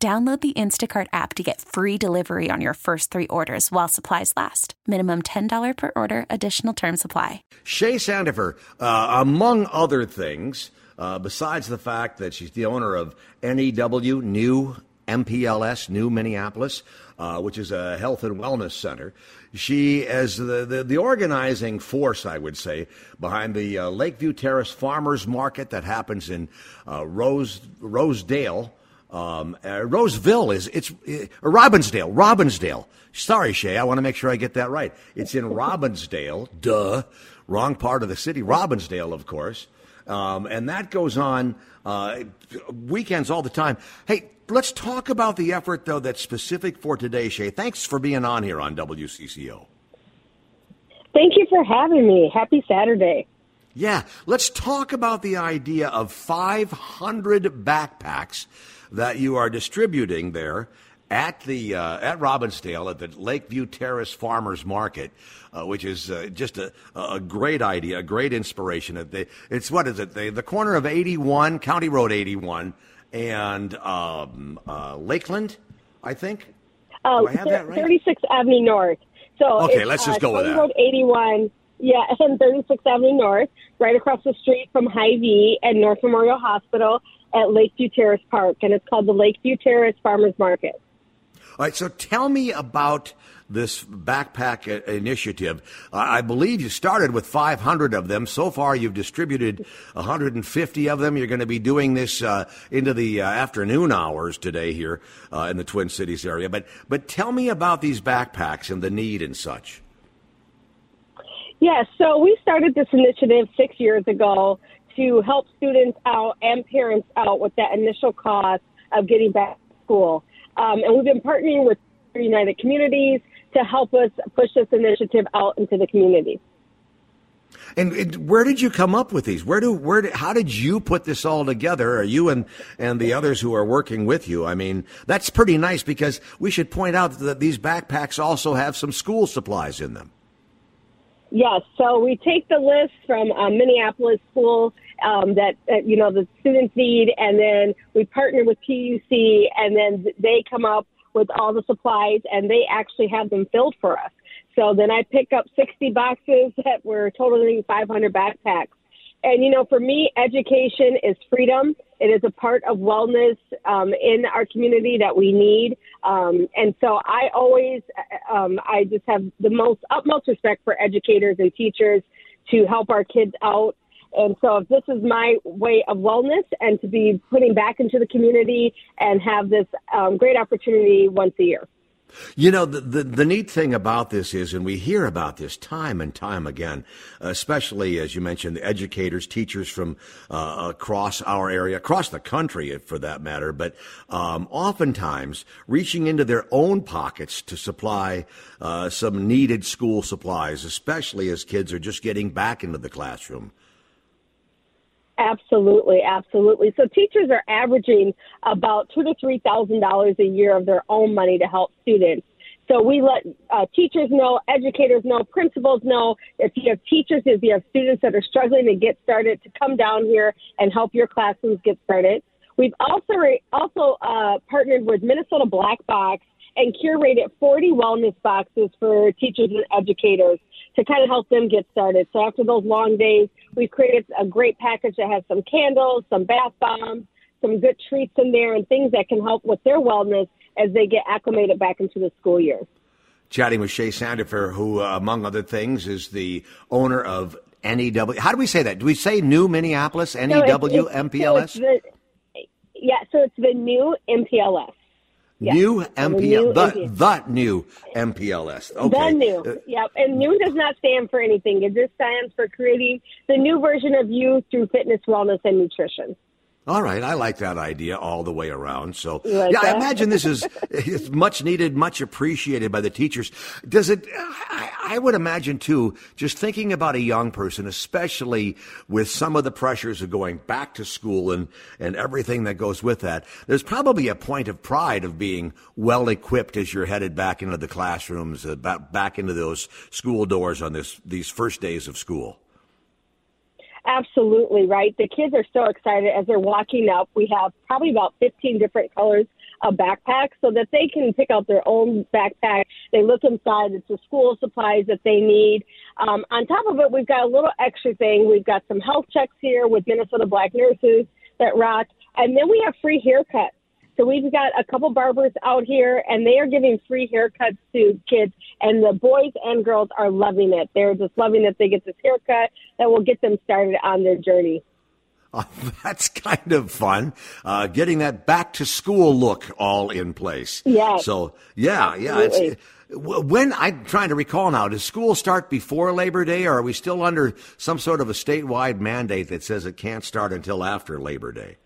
Download the Instacart app to get free delivery on your first three orders while supplies last. Minimum $10 per order, additional term supply. Shay Sandifer, uh, among other things, uh, besides the fact that she's the owner of NEW, New MPLS, New Minneapolis, uh, which is a health and wellness center. She is the, the, the organizing force, I would say, behind the uh, Lakeview Terrace Farmers Market that happens in uh, Rose, Rosedale. Um, uh, Roseville is it's uh, Robbinsdale. Robbinsdale. Sorry, Shay. I want to make sure I get that right. It's in Robbinsdale. Duh. Wrong part of the city. Robbinsdale, of course. Um, and that goes on uh, weekends all the time. Hey, let's talk about the effort though that's specific for today, Shay. Thanks for being on here on WCCO. Thank you for having me. Happy Saturday. Yeah, let's talk about the idea of 500 backpacks that you are distributing there at the uh, at Robbinsdale at the Lakeview Terrace Farmers Market, uh, which is uh, just a, a great idea, a great inspiration. It's what is it? The, the corner of 81 County Road 81 and um, uh, Lakeland, I think. Oh, Do I have that right? 36th Avenue North. So okay, let's just go with that. Road 81. Yeah, and 36th Avenue North, right across the street from Hy-Vee and North Memorial Hospital at Lakeview Terrace Park, and it's called the Lakeview Terrace Farmers Market. All right, so tell me about this backpack initiative. I believe you started with 500 of them. So far, you've distributed 150 of them. You're going to be doing this uh, into the uh, afternoon hours today here uh, in the Twin Cities area. But but tell me about these backpacks and the need and such. Yes, yeah, so we started this initiative six years ago to help students out and parents out with that initial cost of getting back to school. Um, and we've been partnering with United Communities to help us push this initiative out into the community. And, and, where did you come up with these? Where do where did, how did you put this all together? Are you and and the others who are working with you? I mean, that's pretty nice because we should point out that these backpacks also have some school supplies in them. Yes, so we take the list from um, Minneapolis School um, that uh, you know the students need, and then we partner with PUC, and then they come up with all the supplies, and they actually have them filled for us. So then I pick up 60 boxes that were totaling 500 backpacks. And you know, for me, education is freedom. It is a part of wellness um, in our community that we need. Um, and so I always, uh, um, I just have the most utmost respect for educators and teachers to help our kids out and so if this is my way of wellness and to be putting back into the community and have this um, great opportunity once a year. You know, the, the, the, neat thing about this is, and we hear about this time and time again, especially as you mentioned, the educators, teachers from uh, across our area, across the country for that matter, but um, oftentimes reaching into their own pockets to supply uh, some needed school supplies, especially as kids are just getting back into the classroom. Absolutely, absolutely. So teachers are averaging about two to three thousand dollars a year of their own money to help students. So we let uh, teachers know, educators know, principals know. If you have teachers, if you have students that are struggling to get started, to come down here and help your classrooms get started. We've also also uh, partnered with Minnesota Black Box and curated 40 wellness boxes for teachers and educators to kind of help them get started. So after those long days, we've created a great package that has some candles, some bath bombs, some good treats in there, and things that can help with their wellness as they get acclimated back into the school year. Chatting with Shay Sandifer, who, uh, among other things, is the owner of NEW. How do we say that? Do we say New Minneapolis, NEW, no, it's, it's, MPLS? So the, yeah, so it's the new MPLS. Yes. New MPL, the, the new MPLS. Okay. The new. Uh, yep. And new does not stand for anything. It just stands for creating the new version of you through fitness, wellness, and nutrition. All right, I like that idea all the way around. So, like yeah, that? I imagine this is it's much needed, much appreciated by the teachers. Does it? I, I would imagine too. Just thinking about a young person, especially with some of the pressures of going back to school and and everything that goes with that. There's probably a point of pride of being well equipped as you're headed back into the classrooms, uh, back back into those school doors on this these first days of school. Absolutely right. The kids are so excited as they're walking up. We have probably about 15 different colors of backpacks so that they can pick out their own backpack. They look inside. It's the school supplies that they need. Um, on top of it, we've got a little extra thing. We've got some health checks here with Minnesota Black nurses that rock. And then we have free haircuts. So we've got a couple barbers out here, and they are giving free haircuts to kids, and the boys and girls are loving it. They're just loving that they get this haircut that will get them started on their journey. Oh, that's kind of fun. Uh, getting that back to school look all in place. Yeah. So yeah, yeah. Absolutely. It's, when I'm trying to recall now, does school start before Labor Day, or are we still under some sort of a statewide mandate that says it can't start until after Labor Day?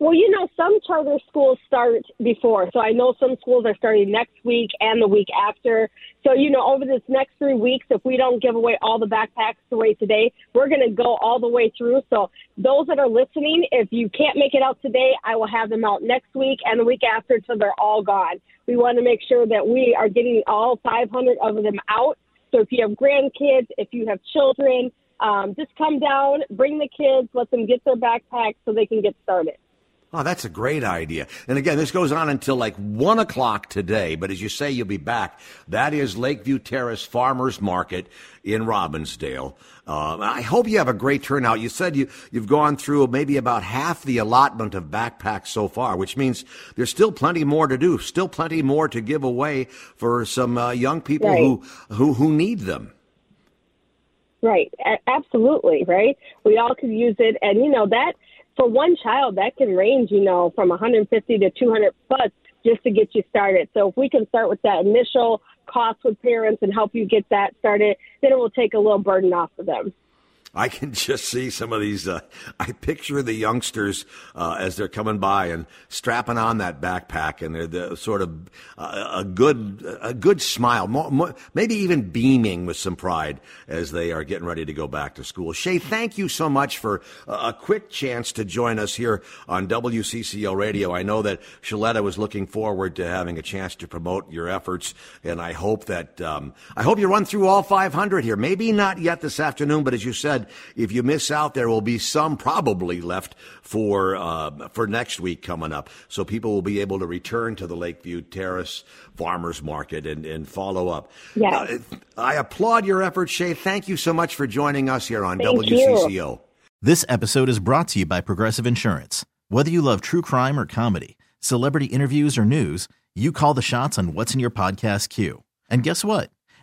Well, you know, some charter schools start before. So I know some schools are starting next week and the week after. So, you know, over this next three weeks, if we don't give away all the backpacks away today, we're going to go all the way through. So, those that are listening, if you can't make it out today, I will have them out next week and the week after until they're all gone. We want to make sure that we are getting all 500 of them out. So, if you have grandkids, if you have children, um, just come down, bring the kids, let them get their backpacks so they can get started. Oh, that's a great idea. And again, this goes on until like one o'clock today. But as you say, you'll be back. That is Lakeview Terrace Farmers Market in Robbinsdale. Uh, I hope you have a great turnout. You said you, you've gone through maybe about half the allotment of backpacks so far, which means there's still plenty more to do, still plenty more to give away for some uh, young people Right. who, who, who need them. Right. A- absolutely. Right. We all could use it. And, you know, that for one child, that can range, you know, from 150 to 200 plus just to get you started. So if we can start with that initial cost with parents and help you get that started, then it will take a little burden off of them. I can just see some of these. Uh, I picture the youngsters uh, as they're coming by and strapping on that backpack, and they're the sort of uh, a good, a good smile, more, more, maybe even beaming with some pride as they are getting ready to go back to school. Shay, thank you so much for a, quick chance to join us here on WCCO Radio. I know that Sheletta was looking forward to having a chance to promote your efforts, and I hope that um, I hope you run through all 500 here. Maybe not yet this afternoon, but as you said, if you miss out, there will be some probably left for uh, for next week coming up. So people will be able to return to the Lakeview Terrace Farmers Market and, and follow up. Yes. Uh, I applaud your efforts, Shay. Thank you so much for joining us here on Thank WCCO. This episode is brought to you by Progressive Insurance. Whether you love true crime or comedy, celebrity interviews or news, you call the shots on what's in your podcast queue. And guess what?